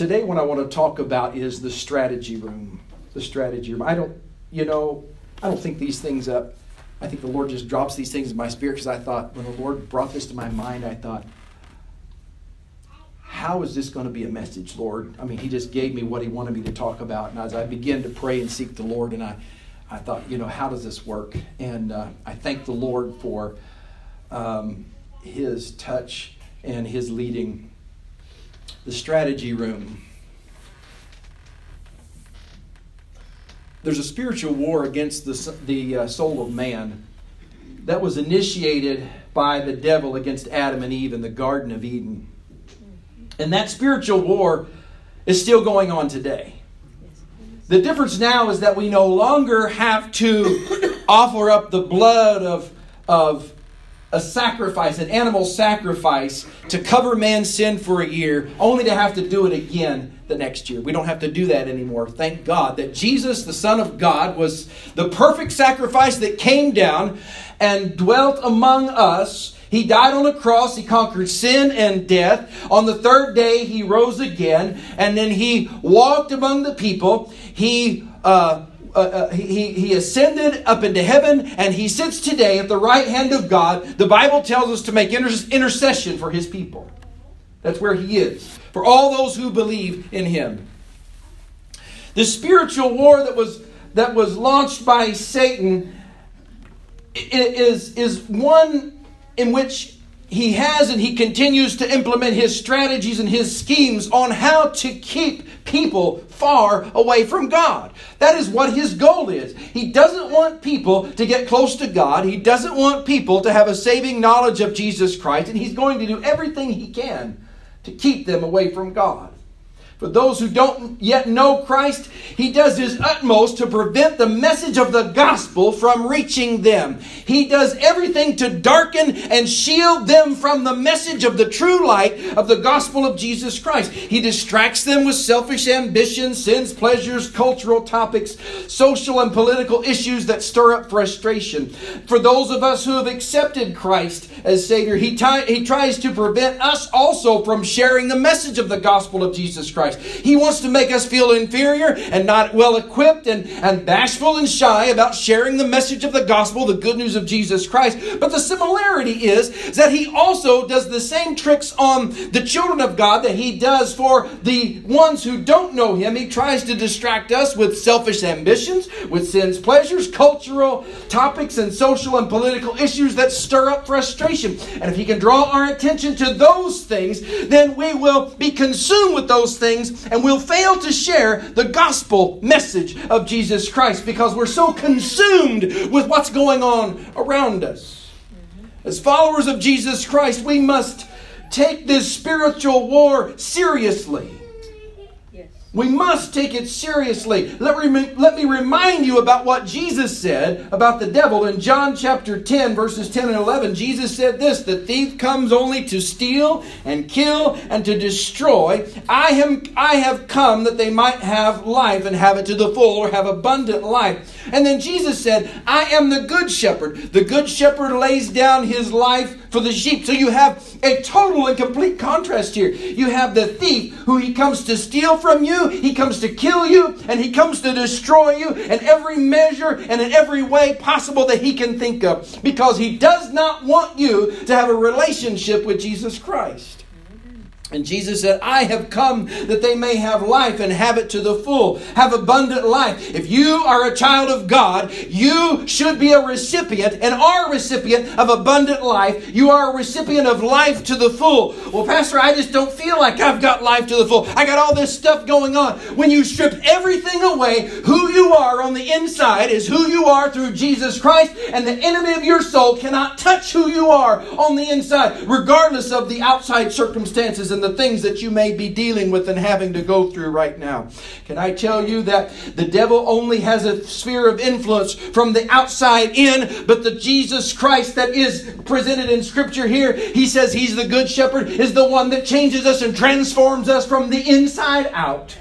today, what I want to talk about is the strategy room. The strategy room. I don't, you know, I don't think these things up. I think the Lord just drops these things in my spirit because I thought, when the Lord brought this to my mind, I thought, how is this going to be a message, Lord? I mean, He just gave me what He wanted me to talk about. And as I began to pray and seek the Lord, and I, I thought, you know, how does this work? And uh, I thank the Lord for um, His touch and His leading. The strategy room. There's a spiritual war against the, the uh, soul of man that was initiated by the devil against Adam and Eve in the Garden of Eden. And that spiritual war is still going on today. The difference now is that we no longer have to offer up the blood of, of a sacrifice, an animal sacrifice, to cover man's sin for a year, only to have to do it again the next year. We don't have to do that anymore. Thank God that Jesus, the Son of God, was the perfect sacrifice that came down and dwelt among us he died on a cross. He conquered sin and death. On the third day, he rose again, and then he walked among the people. He uh, uh, uh, he, he ascended up into heaven and he sits today at the right hand of God. The Bible tells us to make inter- intercession for his people. That's where he is, for all those who believe in him. The spiritual war that was, that was launched by Satan is, is one in which he has and he continues to implement his strategies and his schemes on how to keep people far away from God. That is what his goal is. He doesn't want people to get close to God. He doesn't want people to have a saving knowledge of Jesus Christ, and he's going to do everything he can to keep them away from God. For those who don't yet know Christ, he does his utmost to prevent the message of the gospel from reaching them. He does everything to darken and shield them from the message of the true light of the gospel of Jesus Christ. He distracts them with selfish ambitions, sins, pleasures, cultural topics, social and political issues that stir up frustration. For those of us who have accepted Christ as Savior, he, t- he tries to prevent us also from sharing the message of the gospel of Jesus Christ. Christ. He wants to make us feel inferior and not well equipped and, and bashful and shy about sharing the message of the gospel, the good news of Jesus Christ. But the similarity is, is that he also does the same tricks on the children of God that he does for the ones who don't know him. He tries to distract us with selfish ambitions, with sin's pleasures, cultural topics, and social and political issues that stir up frustration. And if he can draw our attention to those things, then we will be consumed with those things things and we'll fail to share the gospel message of Jesus Christ because we're so consumed with what's going on around us. As followers of Jesus Christ, we must take this spiritual war seriously. We must take it seriously. Let, me, let me remind you about what Jesus said about the devil in John chapter 10, verses 10 and 11. Jesus said this The thief comes only to steal and kill and to destroy. I, am, I have come that they might have life and have it to the full or have abundant life. And then Jesus said, I am the good shepherd. The good shepherd lays down his life for the sheep. So you have a total and complete contrast here. You have the thief who he comes to steal from you, he comes to kill you, and he comes to destroy you in every measure and in every way possible that he can think of because he does not want you to have a relationship with Jesus Christ. And Jesus said, I have come that they may have life and have it to the full, have abundant life. If you are a child of God, you should be a recipient and are a recipient of abundant life. You are a recipient of life to the full. Well, Pastor, I just don't feel like I've got life to the full. I got all this stuff going on. When you strip everything away, who you are on the inside is who you are through Jesus Christ, and the enemy of your soul cannot touch who you are on the inside, regardless of the outside circumstances the things that you may be dealing with and having to go through right now. Can I tell you that the devil only has a sphere of influence from the outside in, but the Jesus Christ that is presented in Scripture here, he says he's the good shepherd, is the one that changes us and transforms us from the inside out.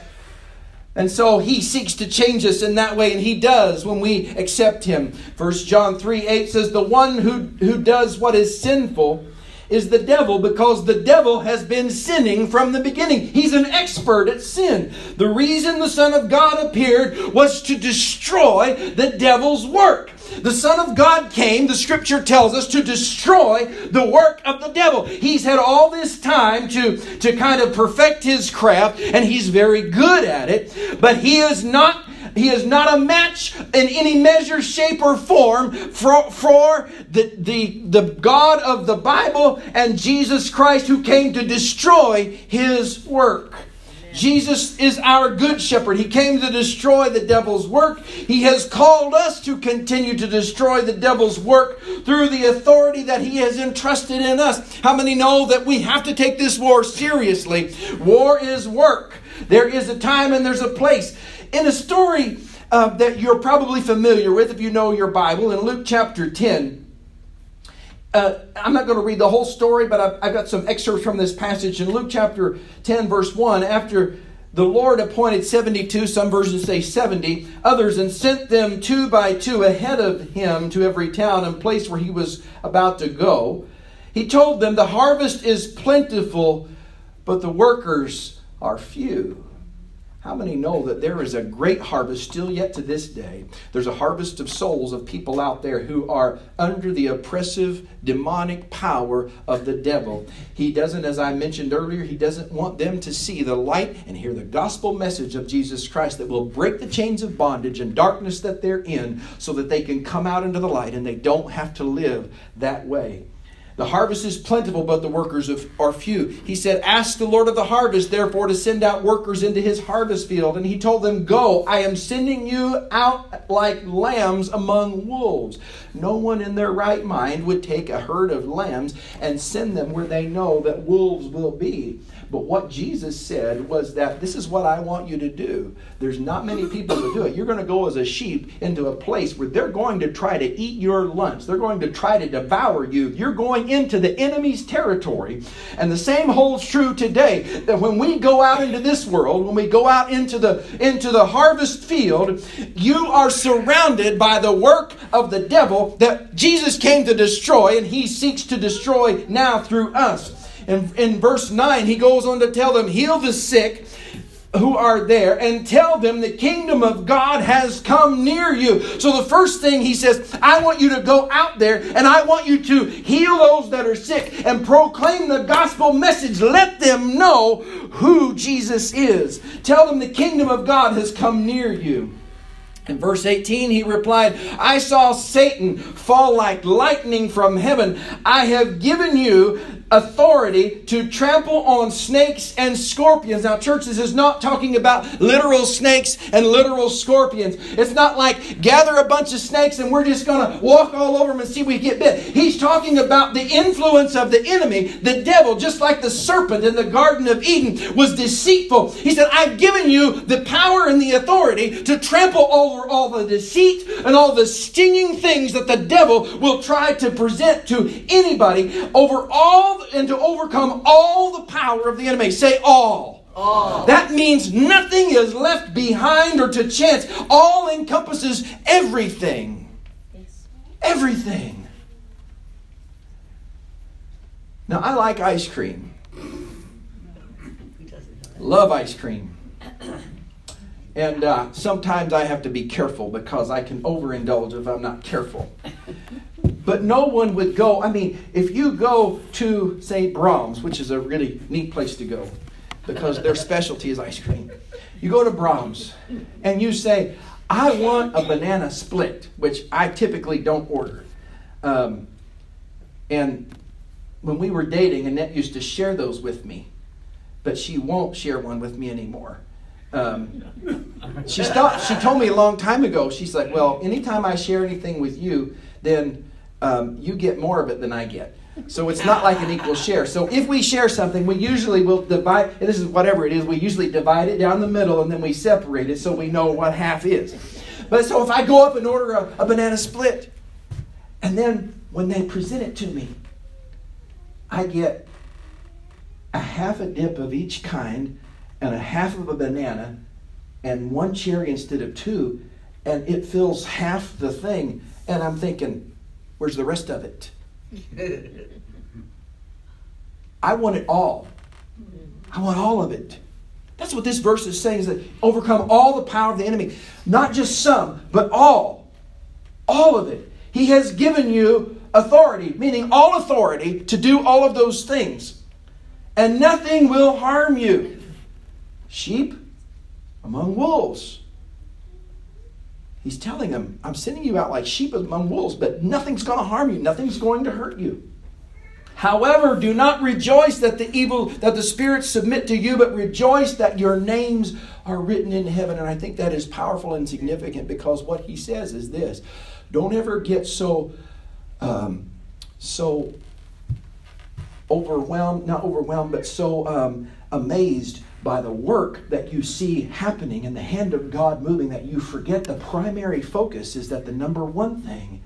And so he seeks to change us in that way, and he does when we accept him. First John 3 8 says, The one who, who does what is sinful is the devil because the devil has been sinning from the beginning. He's an expert at sin. The reason the Son of God appeared was to destroy the devil's work. The Son of God came, the scripture tells us, to destroy the work of the devil. He's had all this time to, to kind of perfect his craft, and he's very good at it, but he is not he is not a match in any measure, shape, or form for, for the, the, the God of the Bible and Jesus Christ who came to destroy his work. Jesus is our good shepherd. He came to destroy the devil's work. He has called us to continue to destroy the devil's work through the authority that he has entrusted in us. How many know that we have to take this war seriously? War is work. There is a time and there's a place. In a story uh, that you're probably familiar with if you know your Bible, in Luke chapter 10, uh, I'm not going to read the whole story, but I've, I've, got some excerpts from this passage in Luke chapter 10, verse 1. After the Lord appointed 72, some versions say 70, others, and sent them two by two ahead of him to every town and place where he was about to go. He told them, The harvest is plentiful, but the workers are few. How many know that there is a great harvest still yet to this day? There's a harvest of souls of people out there who are under the oppressive, demonic power of the devil. He doesn't, as I mentioned earlier, he doesn't want them to see the light and hear the gospel message of Jesus Christ that will break the chains of bondage and darkness that they're in so that they can come out into the light and they don't have to live that way. The harvest is plentiful, but the workers are few. He said, Ask the Lord of the harvest, therefore, to send out workers into his harvest field. And he told them, Go, I am sending you out like lambs among wolves. No one in their right mind would take a herd of lambs and send them where they know that wolves will be. But what Jesus said was that this is what I want you to do. There's not many people to do it. You're going to go as a sheep into a place where they're going to try to eat your lunch. They're going to try to devour you. You're going into the enemy's territory. And the same holds true today that when we go out into this world, when we go out into the into the harvest field, you are surrounded by the work of the devil that Jesus came to destroy and he seeks to destroy now through us. In, in verse 9, he goes on to tell them, Heal the sick who are there and tell them the kingdom of God has come near you. So the first thing he says, I want you to go out there and I want you to heal those that are sick and proclaim the gospel message. Let them know who Jesus is. Tell them the kingdom of God has come near you. In verse 18, he replied, I saw Satan fall like lightning from heaven. I have given you authority to trample on snakes and scorpions. Now, church, this is not talking about literal snakes and literal scorpions. It's not like gather a bunch of snakes and we're just going to walk all over them and see if we get bit. He's talking about the influence of the enemy, the devil, just like the serpent in the Garden of Eden was deceitful. He said, I've given you the power and the authority to trample over all the deceit and all the stinging things that the devil will try to present to anybody over all and to overcome all the power of the enemy. Say all. All. That means nothing is left behind or to chance. All encompasses everything. Everything. Now, I like ice cream. Love ice cream. And uh, sometimes I have to be careful because I can overindulge if I'm not careful. But no one would go. I mean, if you go to, say, Braum's, which is a really neat place to go because their specialty is ice cream. You go to Braum's and you say, I want a banana split, which I typically don't order. Um, and when we were dating, Annette used to share those with me, but she won't share one with me anymore. Um, she stopped. She told me a long time ago. She's like, "Well, anytime I share anything with you, then um, you get more of it than I get. So it's not like an equal share. So if we share something, we usually will divide, this is whatever it is, we usually divide it down the middle and then we separate it so we know what half is. But so if I go up and order a, a banana split, and then when they present it to me, I get a half a dip of each kind and a half of a banana and one cherry instead of two, and it fills half the thing. And I'm thinking, Where's the rest of it? I want it all. I want all of it. That's what this verse is saying is that overcome all the power of the enemy. Not just some, but all. All of it. He has given you authority, meaning all authority to do all of those things. And nothing will harm you. Sheep among wolves. He's telling them, I'm sending you out like sheep among wolves, but nothing's going to harm you. Nothing's going to hurt you. However, do not rejoice that the evil that the spirits submit to you, but rejoice that your names are written in heaven. And I think that is powerful and significant because what he says is this: Don't ever get so um, so overwhelmed, not overwhelmed, but so um, amazed by the work that you see happening and the hand of God moving that you forget the primary focus is that the number one thing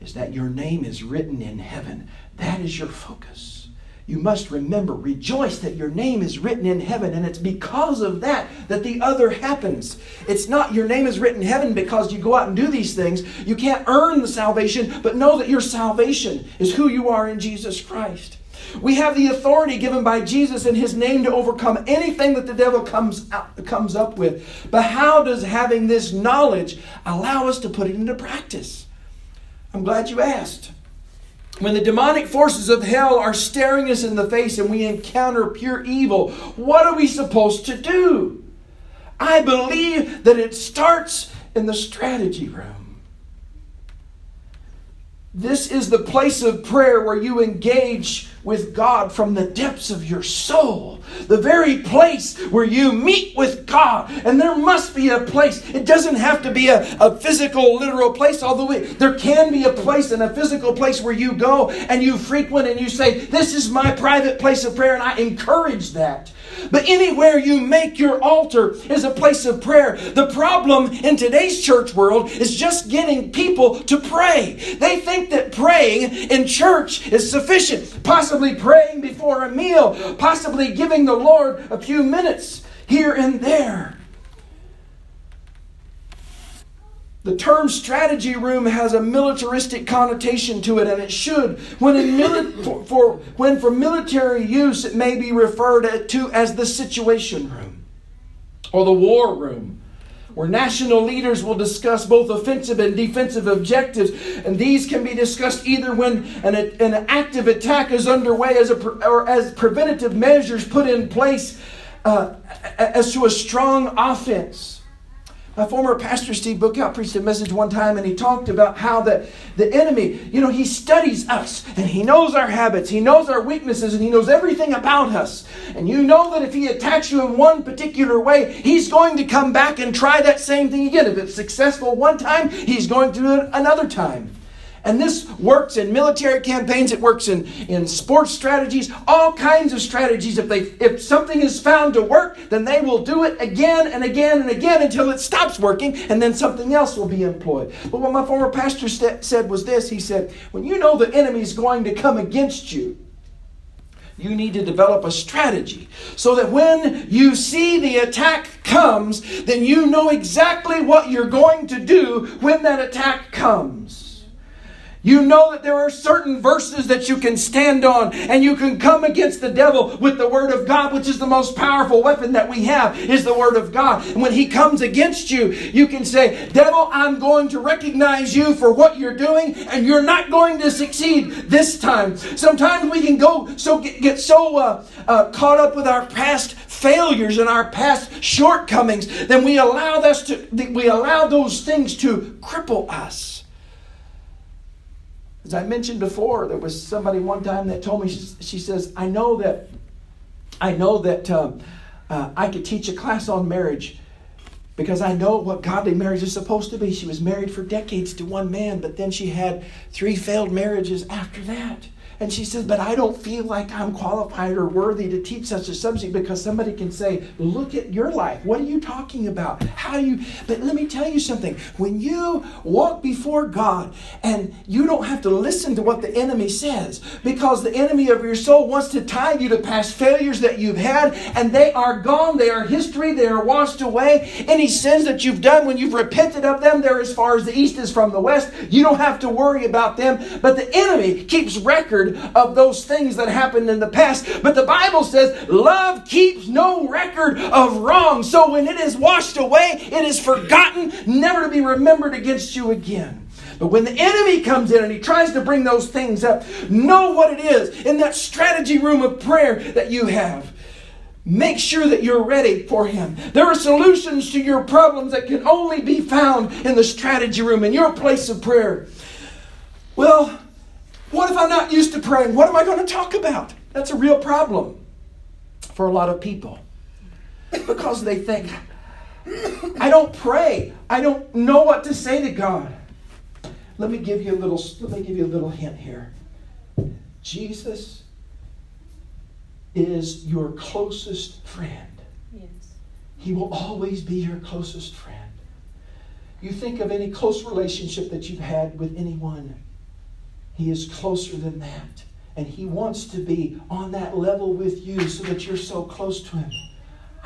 is that your name is written in heaven. That is your focus. You must remember, rejoice that your name is written in heaven, and it's because of that that the other happens. It's not your name is written in heaven because you go out and do these things. You can't earn the salvation, but know that your salvation is who you are in Jesus Christ. We have the authority given by Jesus in his name to overcome anything that the devil comes out, comes up with. But how does having this knowledge allow us to put it into practice? I'm glad you asked. When the demonic forces of hell are staring us in the face and we encounter pure evil, what are we supposed to do? I believe that it starts in the strategy room. This is the place of prayer where you engage with God from the depths of your soul. The very place where you meet with God. And there must be a place. It doesn't have to be a, a physical, literal place, although it, there can be a place and a physical place where you go and you frequent and you say, This is my private place of prayer, and I encourage that. But anywhere you make your altar is a place of prayer. The problem in today's church world is just getting people to pray. They think that praying in church is sufficient. Possibly praying before a meal, possibly giving the Lord a few minutes here and there. The term strategy room has a militaristic connotation to it, and it should. When, mili- for, for, when for military use, it may be referred to as the situation room or the war room, where national leaders will discuss both offensive and defensive objectives. And these can be discussed either when an, an active attack is underway as a, or as preventative measures put in place uh, as to a strong offense. My former pastor, Steve Bookout, preached a message one time and he talked about how that the enemy, you know, he studies us and he knows our habits, he knows our weaknesses, and he knows everything about us. And you know that if he attacks you in one particular way, he's going to come back and try that same thing again. If it's successful one time, he's going to do it another time. And this works in military campaigns, it works in, in sports strategies, all kinds of strategies. If, they, if something is found to work, then they will do it again and again and again until it stops working, and then something else will be employed. But what my former pastor st- said was this he said, When you know the enemy is going to come against you, you need to develop a strategy so that when you see the attack comes, then you know exactly what you're going to do when that attack comes. You know that there are certain verses that you can stand on and you can come against the devil with the word of God, which is the most powerful weapon that we have, is the word of God. And when he comes against you, you can say, devil, I'm going to recognize you for what you're doing and you're not going to succeed this time. Sometimes we can go so get, get so uh, uh, caught up with our past failures and our past shortcomings, then we allow us to, we allow those things to cripple us. As I mentioned before, there was somebody one time that told me, she, says, I know that, I know that um, uh, I could teach a class on marriage because I know what godly marriage is supposed to be. She was married for decades to one man, but then she had three failed marriages after that. And she says, But I don't feel like I'm qualified or worthy to teach such a subject because somebody can say, Look at your life. What are you talking about? How do you. But let me tell you something. When you walk before God and you don't have to listen to what the enemy says because the enemy of your soul wants to tie you to past failures that you've had and they are gone. They are history. They are washed away. Any sins that you've done when you've repented of them, they're as far as the east is from the west. You don't have to worry about them. But the enemy keeps record record of those things that happened in the past. But the Bible says love keeps no record of wrong. So when it is washed away, it is forgotten, never to be remembered against you again. But when the enemy comes in and he tries to bring those things up, know what it is in that strategy room of prayer that you have. Make sure that you're ready for Him. There are solutions to your problems that can only be found in the strategy room, in your place of prayer. Well, what if I'm not used to praying? What am I going to talk about? That's a real problem for a lot of people because they think, I don't pray. I don't know what to say to God. Let me give you a little let me give you a little hint here. Jesus is your closest friend. Yes. He will always be your closest friend. You think of any close relationship that you've had with anyone, he is closer than that. And he wants to be on that level with you so that you're so close to him.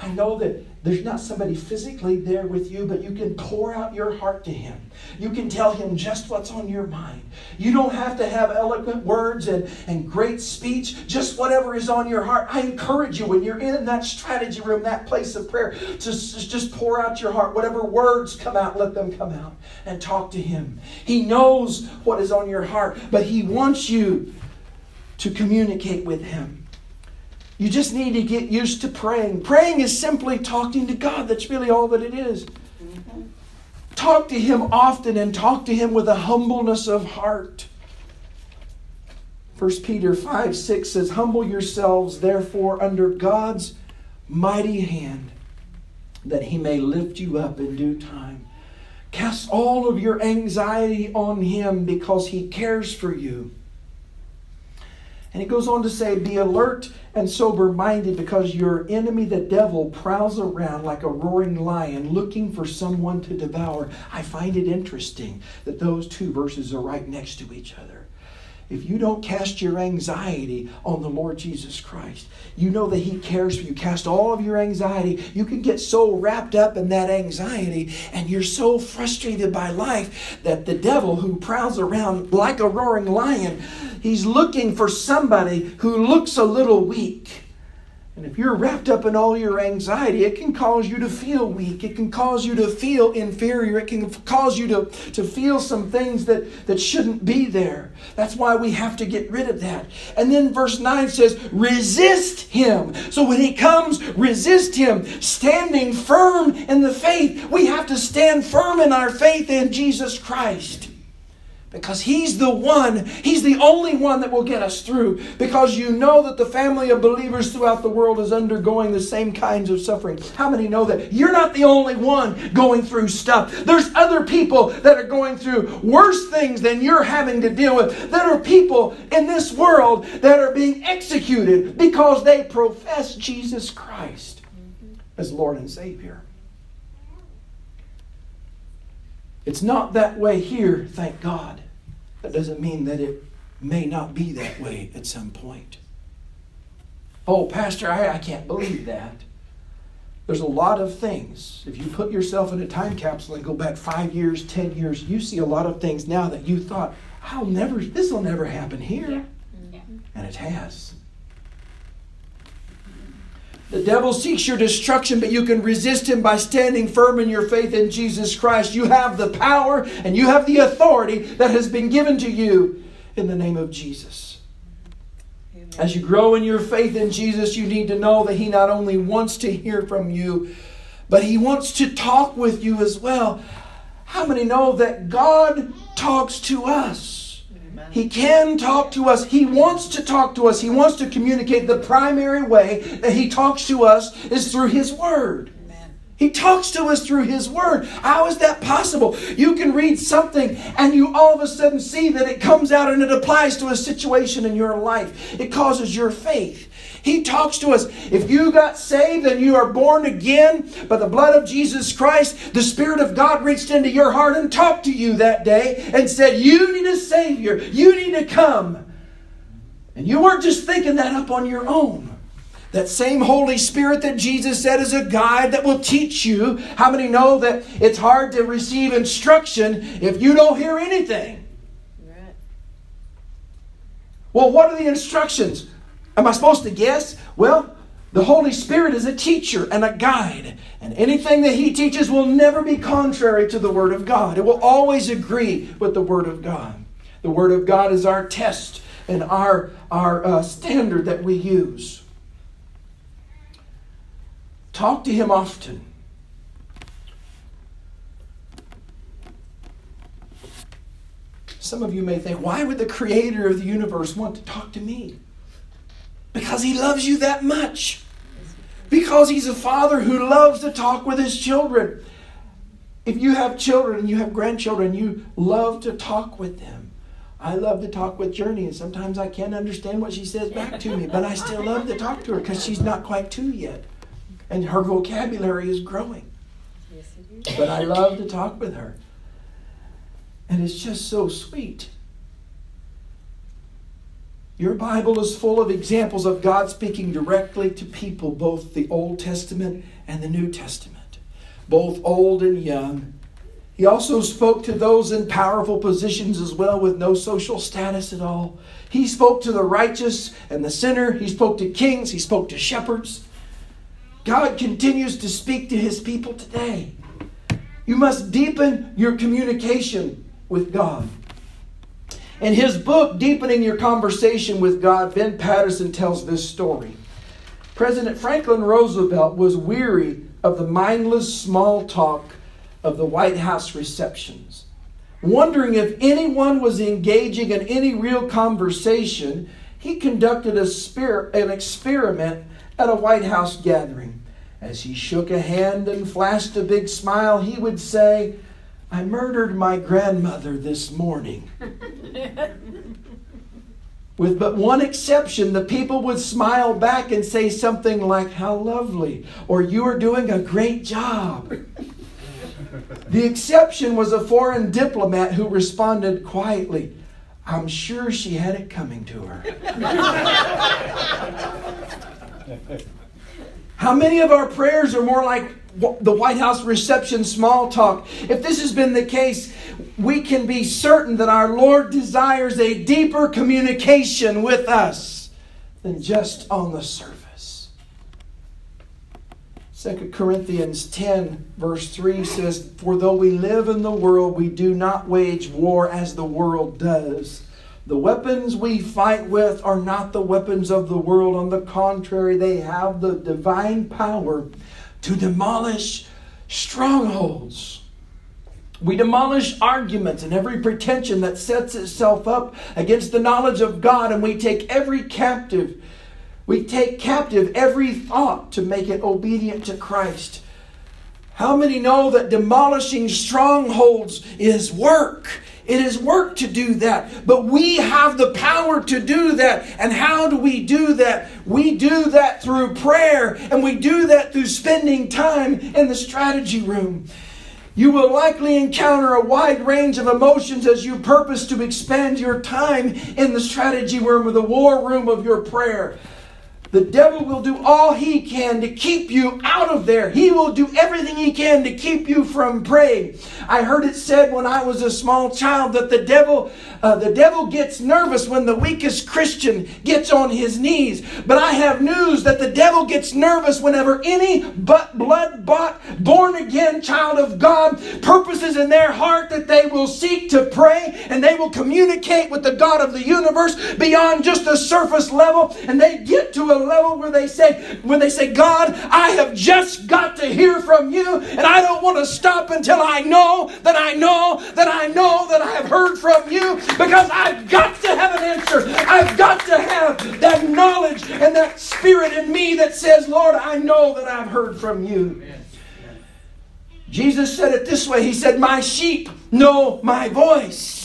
I know that there's not somebody physically there with you, but you can pour out your heart to Him. You can tell Him just what's on your mind. You don't have to have eloquent words and, and great speech, just whatever is on your heart. I encourage you when you're in that strategy room, that place of prayer, to just pour out your heart. Whatever words come out, let them come out and talk to Him. He knows what is on your heart, but He wants you to communicate with Him. You just need to get used to praying. Praying is simply talking to God. That's really all that it is. Mm-hmm. Talk to Him often and talk to Him with a humbleness of heart. 1 Peter 5 6 says, Humble yourselves, therefore, under God's mighty hand, that He may lift you up in due time. Cast all of your anxiety on Him because He cares for you. And he goes on to say, Be alert and sober minded because your enemy, the devil, prowls around like a roaring lion looking for someone to devour. I find it interesting that those two verses are right next to each other. If you don't cast your anxiety on the Lord Jesus Christ, you know that He cares for you. Cast all of your anxiety. You can get so wrapped up in that anxiety and you're so frustrated by life that the devil who prowls around like a roaring lion, he's looking for somebody who looks a little weak and if you're wrapped up in all your anxiety, it can cause you to feel weak. It can cause you to feel inferior. It can cause you to, to feel some things that, that shouldn't be there. That's why we have to get rid of that. And then verse 9 says, resist him. So when he comes, resist him. Standing firm in the faith. We have to stand firm in our faith in Jesus Christ. Because He's the one, He's the only one that will get us through. Because you know that the family of believers throughout the world is undergoing the same kinds of suffering. How many know that? You're not the only one going through stuff. There's other people that are going through worse things than you're having to deal with. There are people in this world that are being executed because they profess Jesus Christ as Lord and Savior. It's not that way here, thank God. That doesn't mean that it may not be that way at some point. Oh, Pastor, I, I can't believe that. There's a lot of things. If you put yourself in a time capsule and go back five years, ten years, you see a lot of things now that you thought, I'll never, this will never happen here. Yeah. Mm-hmm. And it has. The devil seeks your destruction, but you can resist him by standing firm in your faith in Jesus Christ. You have the power and you have the authority that has been given to you in the name of Jesus. Amen. As you grow in your faith in Jesus, you need to know that he not only wants to hear from you, but he wants to talk with you as well. How many know that God talks to us? He can talk to us. He wants to talk to us. He wants to communicate. The primary way that He talks to us is through His Word. He talks to us through His Word. How is that possible? You can read something and you all of a sudden see that it comes out and it applies to a situation in your life. It causes your faith. He talks to us. If you got saved and you are born again by the blood of Jesus Christ, the Spirit of God reached into your heart and talked to you that day and said, You need a Savior. You need to come. And you weren't just thinking that up on your own. That same Holy Spirit that Jesus said is a guide that will teach you. How many know that it's hard to receive instruction if you don't hear anything? Well, what are the instructions? Am I supposed to guess? Well, the Holy Spirit is a teacher and a guide, and anything that He teaches will never be contrary to the Word of God. It will always agree with the Word of God. The Word of God is our test and our, our uh, standard that we use. Talk to Him often. Some of you may think, why would the creator of the universe want to talk to me? Because he loves you that much. Because he's a father who loves to talk with his children. If you have children and you have grandchildren, you love to talk with them. I love to talk with Journey, and sometimes I can't understand what she says back to me, but I still love to talk to her because she's not quite two yet. And her vocabulary is growing. But I love to talk with her. And it's just so sweet. Your Bible is full of examples of God speaking directly to people, both the Old Testament and the New Testament, both old and young. He also spoke to those in powerful positions as well with no social status at all. He spoke to the righteous and the sinner. He spoke to kings. He spoke to shepherds. God continues to speak to his people today. You must deepen your communication with God. In his book, Deepening Your Conversation with God, Ben Patterson tells this story. President Franklin Roosevelt was weary of the mindless small talk of the White House receptions. Wondering if anyone was engaging in any real conversation, he conducted a spirit, an experiment at a White House gathering. As he shook a hand and flashed a big smile, he would say, I murdered my grandmother this morning. With but one exception, the people would smile back and say something like, How lovely, or You are doing a great job. the exception was a foreign diplomat who responded quietly, I'm sure she had it coming to her. How many of our prayers are more like the White House reception small talk. If this has been the case, we can be certain that our Lord desires a deeper communication with us than just on the surface. 2 Corinthians 10, verse 3 says, For though we live in the world, we do not wage war as the world does. The weapons we fight with are not the weapons of the world. On the contrary, they have the divine power to demolish strongholds. We demolish arguments and every pretension that sets itself up against the knowledge of God, and we take every captive, we take captive every thought to make it obedient to Christ. How many know that demolishing strongholds is work? It is work to do that. But we have the power to do that. And how do we do that? We do that through prayer, and we do that through spending time in the strategy room. You will likely encounter a wide range of emotions as you purpose to expand your time in the strategy room or the war room of your prayer. The devil will do all he can to keep you out of there. He will do everything he can to keep you from praying. I heard it said when I was a small child that the devil, uh, the devil gets nervous when the weakest Christian gets on his knees. But I have news that the devil gets nervous whenever any but blood bought, born again child of God purposes in their heart that they will seek to pray and they will communicate with the God of the universe beyond just the surface level, and they get to a level where they say, when they say, God, I have just got to hear from you, and I don't want to stop until I know that I know that I know that I have heard from you, because I've got to have an answer. I've got to have that knowledge and that spirit in me that says, Lord, I know that I've heard from you. Jesus said it this way He said, My sheep know my voice.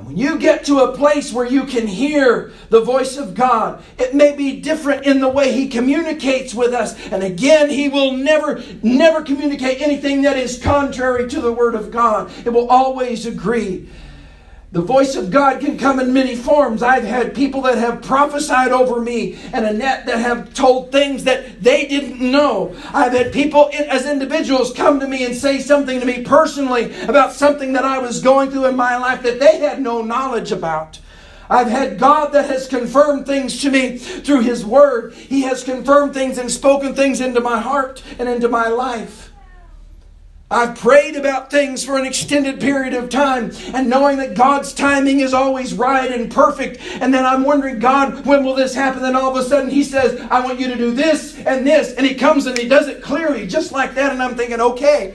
And when you get to a place where you can hear the voice of God, it may be different in the way He communicates with us. And again, He will never, never communicate anything that is contrary to the Word of God. It will always agree. The voice of God can come in many forms. I've had people that have prophesied over me and Annette that have told things that they didn't know. I've had people as individuals come to me and say something to me personally about something that I was going through in my life that they had no knowledge about. I've had God that has confirmed things to me through His Word. He has confirmed things and spoken things into my heart and into my life. I've prayed about things for an extended period of time and knowing that God's timing is always right and perfect. And then I'm wondering, God, when will this happen? Then all of a sudden He says, I want you to do this and this. And He comes and He does it clearly, just like that. And I'm thinking, okay,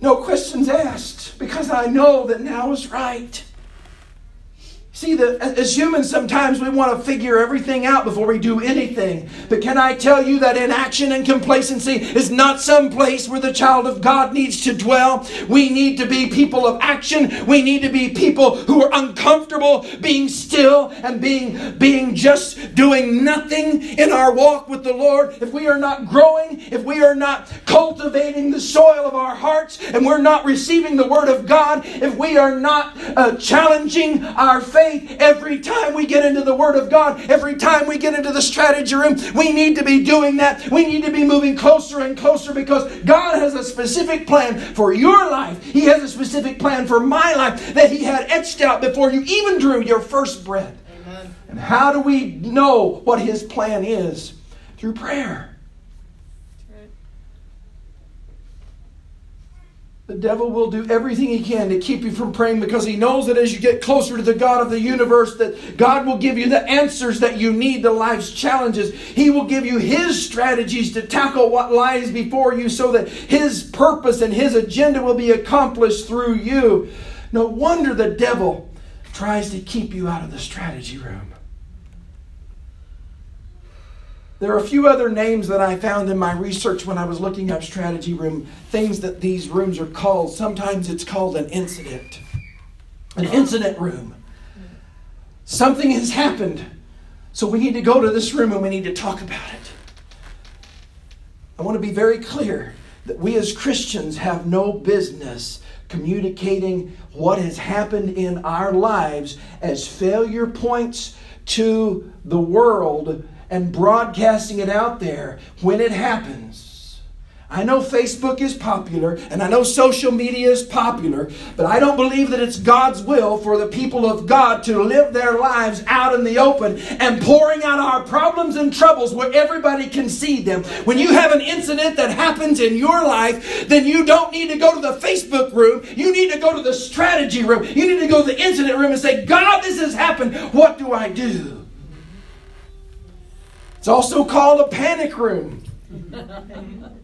no questions asked because I know that now is right. See, the, as humans, sometimes we want to figure everything out before we do anything. But can I tell you that inaction and complacency is not some place where the child of God needs to dwell? We need to be people of action. We need to be people who are uncomfortable being still and being, being just doing nothing in our walk with the Lord. If we are not growing, if we are not cultivating the soil of our hearts, and we're not receiving the Word of God, if we are not uh, challenging our faith, faith every time we get into the Word of God, every time we get into the strategy room. We need to be doing that. We need to be moving closer and closer because God has a specific plan for your life. He has a specific plan for my life that He had etched out before you even drew your first breath. Amen. And how do we know what His plan is? Through prayer. The devil will do everything he can to keep you from praying because he knows that as you get closer to the God of the universe that God will give you the answers that you need to life's challenges. He will give you his strategies to tackle what lies before you so that his purpose and his agenda will be accomplished through you. No wonder the devil tries to keep you out of the strategy room. There are a few other names that I found in my research when I was looking up strategy room, things that these rooms are called. Sometimes it's called an incident, an incident room. Something has happened, so we need to go to this room and we need to talk about it. I want to be very clear that we as Christians have no business communicating what has happened in our lives as failure points to the world and broadcasting it out there when it happens. I know Facebook is popular and I know social media is popular, but I don't believe that it's God's will for the people of God to live their lives out in the open and pouring out our problems and troubles where everybody can see them. When you have an incident that happens in your life, then you don't need to go to the Facebook room. You need to go to the strategy room. You need to go to the incident room and say, God, this has happened. What do I do? It's also called a panic room.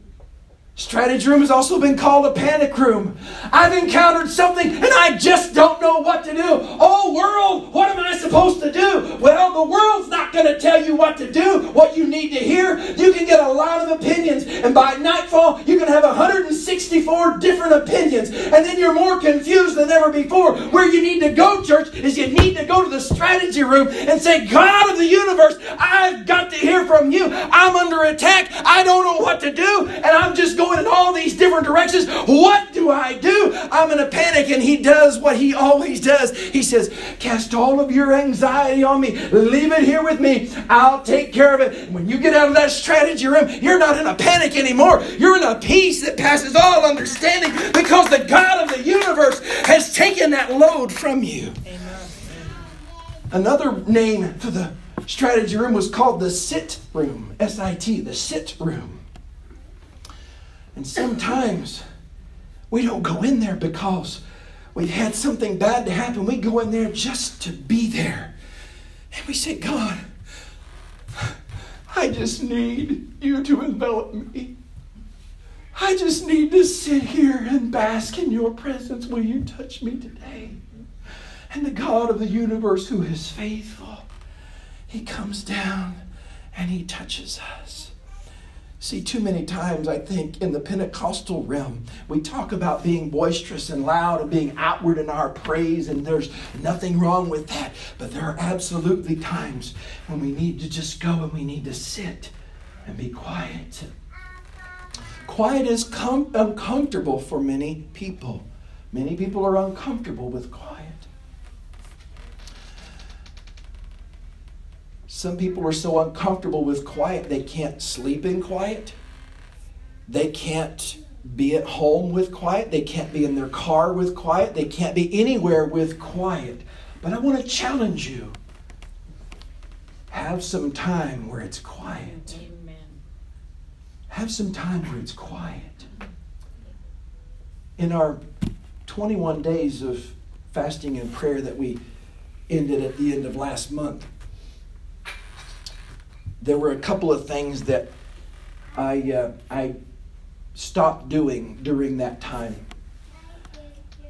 Strategy room has also been called a panic room. I've encountered something and I just don't know what to do. Oh, world, what am I supposed to do? Well, the world's not going to tell you what to do, what you need to hear. You can get a lot of opinions, and by nightfall, you can have 164 different opinions, and then you're more confused than ever before. Where you need to go, church, is you need to go to the strategy room and say, God of the universe, I've got to hear from you. I'm under attack. I don't know what to do, and I'm just going in all these different directions. What do I do? I'm in a panic. And he does what he always does. He says, Cast all of your anxiety on me. Leave it here with me. I'll take care of it. when you get out of that strategy room, you're not in a panic anymore. You're in a peace that passes all understanding because the God of the universe has taken that load from you. Amen. Another name for the strategy room was called the sit room. S I T, the sit room. And sometimes we don't go in there because we've had something bad to happen. We go in there just to be there. And we say, God, I just need you to envelop me. I just need to sit here and bask in your presence. Will you touch me today? And the God of the universe, who is faithful, he comes down and he touches us. See, too many times, I think, in the Pentecostal realm, we talk about being boisterous and loud and being outward in our praise, and there's nothing wrong with that. But there are absolutely times when we need to just go and we need to sit and be quiet. Quiet is com- uncomfortable for many people. Many people are uncomfortable with quiet. Some people are so uncomfortable with quiet, they can't sleep in quiet. They can't be at home with quiet. They can't be in their car with quiet. They can't be anywhere with quiet But I want to challenge you. Have some time where it's quiet. Amen. Have some time where it's quiet. In our 21 days of fasting and prayer that we ended at the end of last month, there were a couple of things that I, uh, I stopped doing during that time.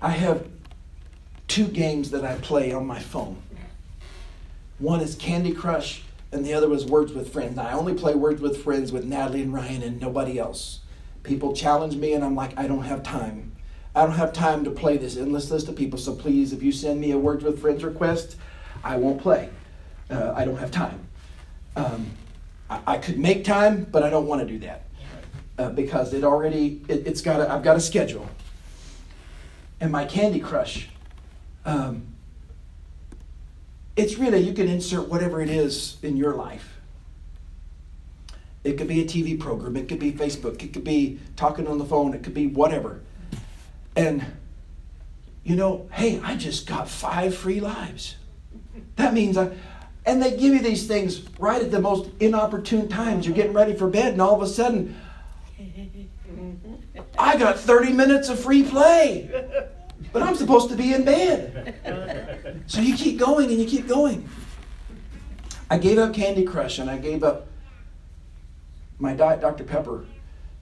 I have two games that I play on my phone. One is Candy Crush, and the other was Words with Friends. I only play Words with Friends with Natalie and Ryan and nobody else. People challenge me, and I'm like, I don't have time. I don't have time to play this endless list of people. So please, if you send me a Words with Friends request, I won't play. Uh, I don't have time. Um, I, could make time, but I don't want to do that uh, because it already it, has got a, I've got a schedule. And my Candy Crush, um, it's really you can insert whatever it is in your life. It could be a TV program, it could be Facebook, it could be talking on the phone, it could be whatever. And you know, hey, I just got five free lives. That means I, and they give you these things right at the most inopportune times. You're getting ready for bed, and all of a sudden, I got 30 minutes of free play, but I'm supposed to be in bed. So you keep going and you keep going. I gave up Candy Crush and I gave up my Diet Dr. Pepper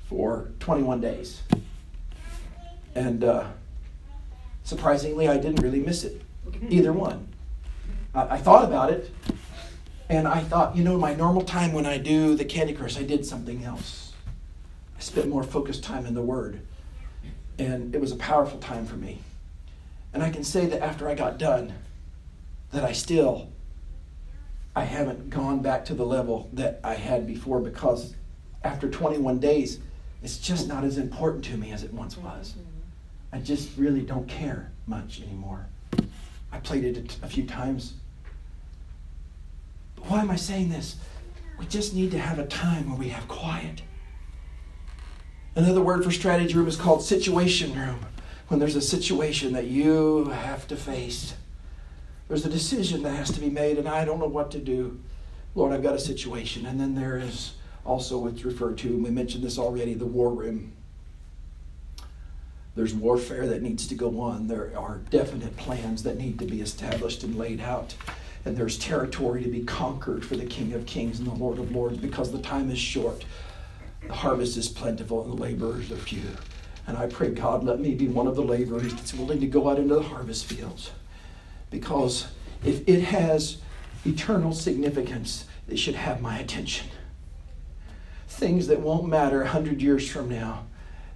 for 21 days. And uh, surprisingly, I didn't really miss it, either one. I, thought about it, and I thought, you know, my normal time when I do the Candy Crush, I did something else. I spent more focused time in the Word. And it was a powerful time for me. And I can say that after I got done, that I still I haven't gone back to the level that I had before because after 21 days, it's just not as important to me as it once was. I just really don't care much anymore. I played it a few times. But why am I saying this? We just need to have a time where we have quiet. Another word for strategy room is called situation room. When there's a situation that you have to face, there's a decision that has to be made, and I don't know what to do. Lord, I've got a situation. And then there is also what's referred to, and we mentioned this already, the war room. There's warfare that needs to go on. There are definite plans that need to be established and laid out. And there's territory to be conquered for the King of Kings and the Lord of Lords because the time is short. The harvest is plentiful and the laborers are few. And I pray, God, let me be one of the laborers that's willing to go out into the harvest fields. Because if it has eternal significance, it should have my attention. Things that won't matter a hundred years from now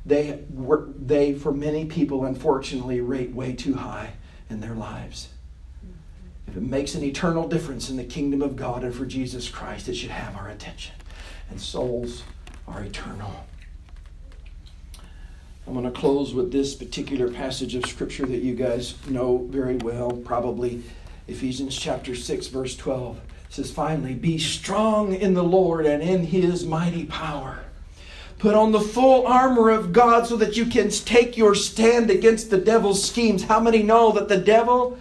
they, were, they, for many people, unfortunately, rate way too high in their lives. If it makes an eternal difference in the kingdom of God and for Jesus Christ, it should have our attention. And souls are eternal. I'm going to close with this particular passage of Scripture that you guys know very well, probably Ephesians chapter 6, verse 12. It says, Finally, be strong in the Lord and in his mighty power. Put on the full armor of God so that you can take your stand against the devil's schemes. How many know that the devil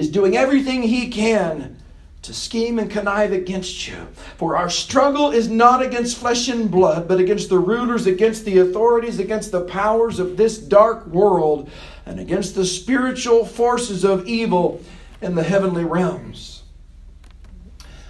is doing everything he can to scheme and connive against you? For our struggle is not against flesh and blood, but against the rulers, against the authorities, against the powers of this dark world, and against the spiritual forces of evil in the heavenly realms.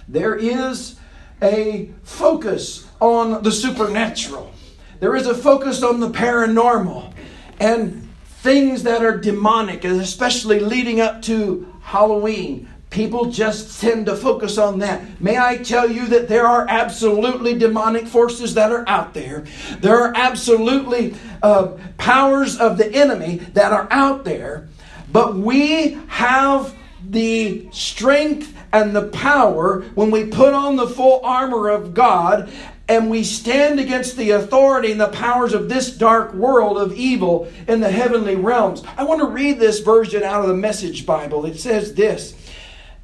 There is a focus on the supernatural. There is a focus on the paranormal and things that are demonic, especially leading up to Halloween. People just tend to focus on that. May I tell you that there are absolutely demonic forces that are out there. There are absolutely uh, powers of the enemy that are out there. But we have the strength and the power when we put on the full armor of God and we stand against the authority and the powers of this dark world of evil in the heavenly realms. I want to read this version out of the Message Bible. It says this,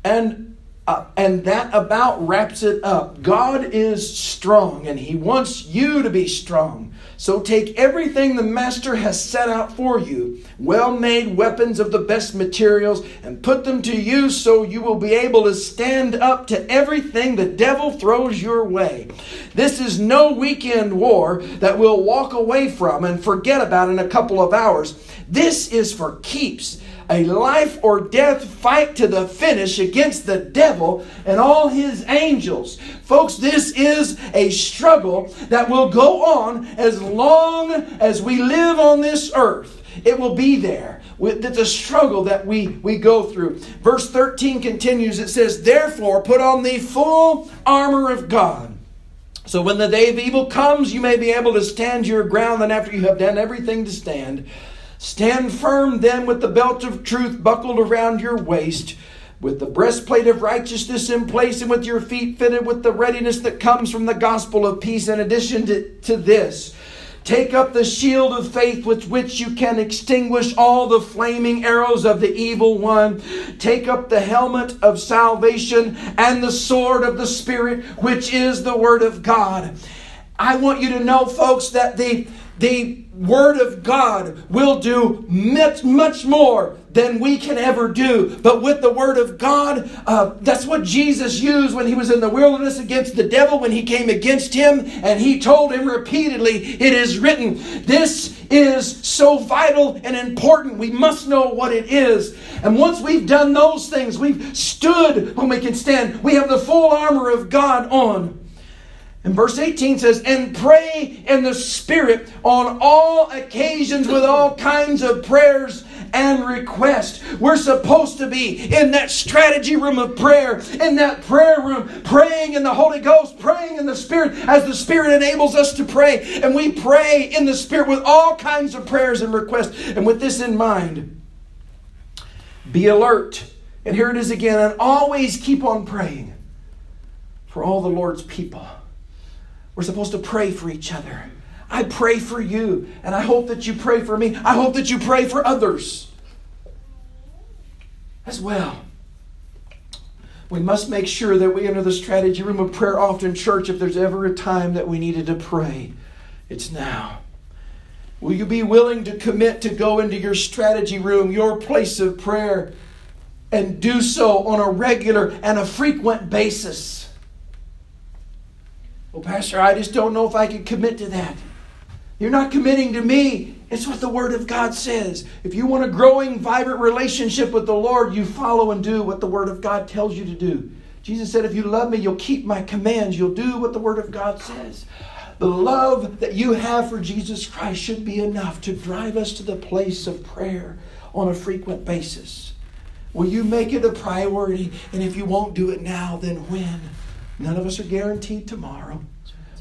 and Uh, and that about wraps it up. God is strong and He wants you to be strong. So take everything the Master has set out for you, well made weapons of the best materials, and put them to use so you will be able to stand up to everything the devil throws your way. This is no weekend war that we'll walk away from and forget about in a couple of hours. This is for keeps a life or death fight to the finish against the devil and all his angels. Folks, this is a struggle that will go on as long as we live on this earth. It will be there. It's a struggle that we, we go through. Verse 13 continues it says, Therefore, put on the full armor of God. So when the day of evil comes, you may be able to stand your ground, and after you have done everything to stand, Stand firm then with the belt of truth buckled around your waist, with the breastplate of righteousness in place, and with your feet fitted with the readiness that comes from the gospel of peace. In addition to, to this, Take up the shield of faith with which you can extinguish all the flaming arrows of the evil one. Take up the helmet of salvation and the sword of the Spirit, which is the Word of God. I want you to know, folks, that the, the Word of God will do much, much more than we can ever do. But with the Word of God, uh, that's what Jesus used when he was in the wilderness against the devil, when he came against him, and he told him repeatedly, It is written. This is so vital and important. We must know what it is. And once we've done those things, we've stood when we can stand, we have the full armor of God on. And verse 18 says, And pray in the Spirit on all occasions with all kinds of prayers and requests. We're supposed to be in that strategy room of prayer, in that prayer room, praying in the Holy Ghost, praying in the Spirit as the Spirit enables us to pray. And we pray in the Spirit with all kinds of prayers and requests. And with this in mind, be alert. And here it is again, and always keep on praying for all the Lord's people. We're supposed to pray for each other. I pray for you, and I hope that you pray for me. I hope that you pray for others as well. We must make sure that we enter the strategy room of prayer often, church. If there's ever a time that we needed to pray, it's now. Will you be willing to commit to go into your strategy room, your place of prayer, and do so on a regular and a frequent basis? Well, Pastor, I just don't know if I can commit to that. You're not committing to me. It's what the Word of God says. If you want a growing, vibrant relationship with the Lord, you follow and do what the Word of God tells you to do. Jesus said, If you love me, you'll keep my commands. You'll do what the Word of God says. The love that you have for Jesus Christ should be enough to drive us to the place of prayer on a frequent basis. Will you make it a priority? And if you won't do it now, then when? None of us are guaranteed tomorrow.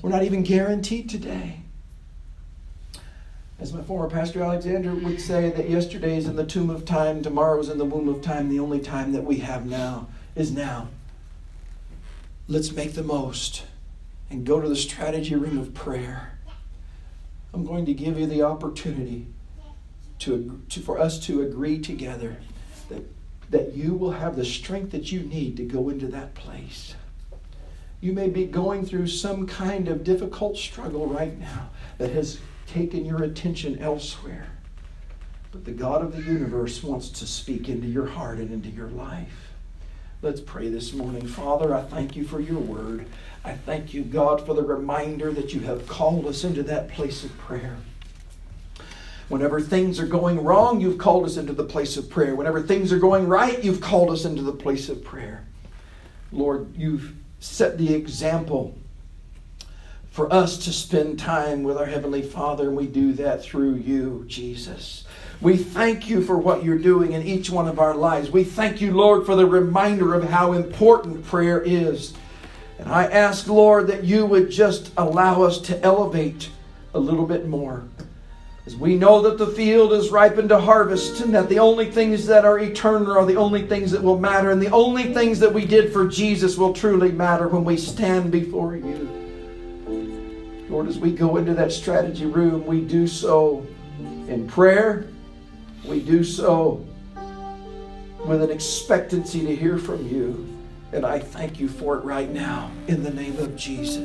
We're not even guaranteed today. As my former pastor Alexander would say, that yesterday is in the tomb of time, tomorrow is in the womb of time. The only time that we have now is now. Let's make the most and go to the strategy room of prayer. I'm going to give you the opportunity to, to, for us to agree together that, that you will have the strength that you need to go into that place. You may be going through some kind of difficult struggle right now that has taken your attention elsewhere. But the God of the universe wants to speak into your heart and into your life. Let's pray this morning. Father, I thank you for your word. I thank you, God, for the reminder that you have called us into that place of prayer. Whenever things are going wrong, you've called us into the place of prayer. Whenever things are going right, you've called us into the place of prayer. Lord, you've set the example for us to spend time with our Heavenly Father, and we do that through you, Jesus. We thank you for what you're doing in each one of our lives. We thank you, Lord, for the reminder of how important prayer is. And I ask, Lord, that you would just allow us to elevate a little bit more. As we know that the field is ripened to harvest, and that the only things that are eternal are the only things that will matter, and the only things that we did for Jesus will truly matter when we stand before you. Lord, as we go into that strategy room, we do so in prayer, we do so with an expectancy to hear from you. And I thank you for it right now in the name of Jesus.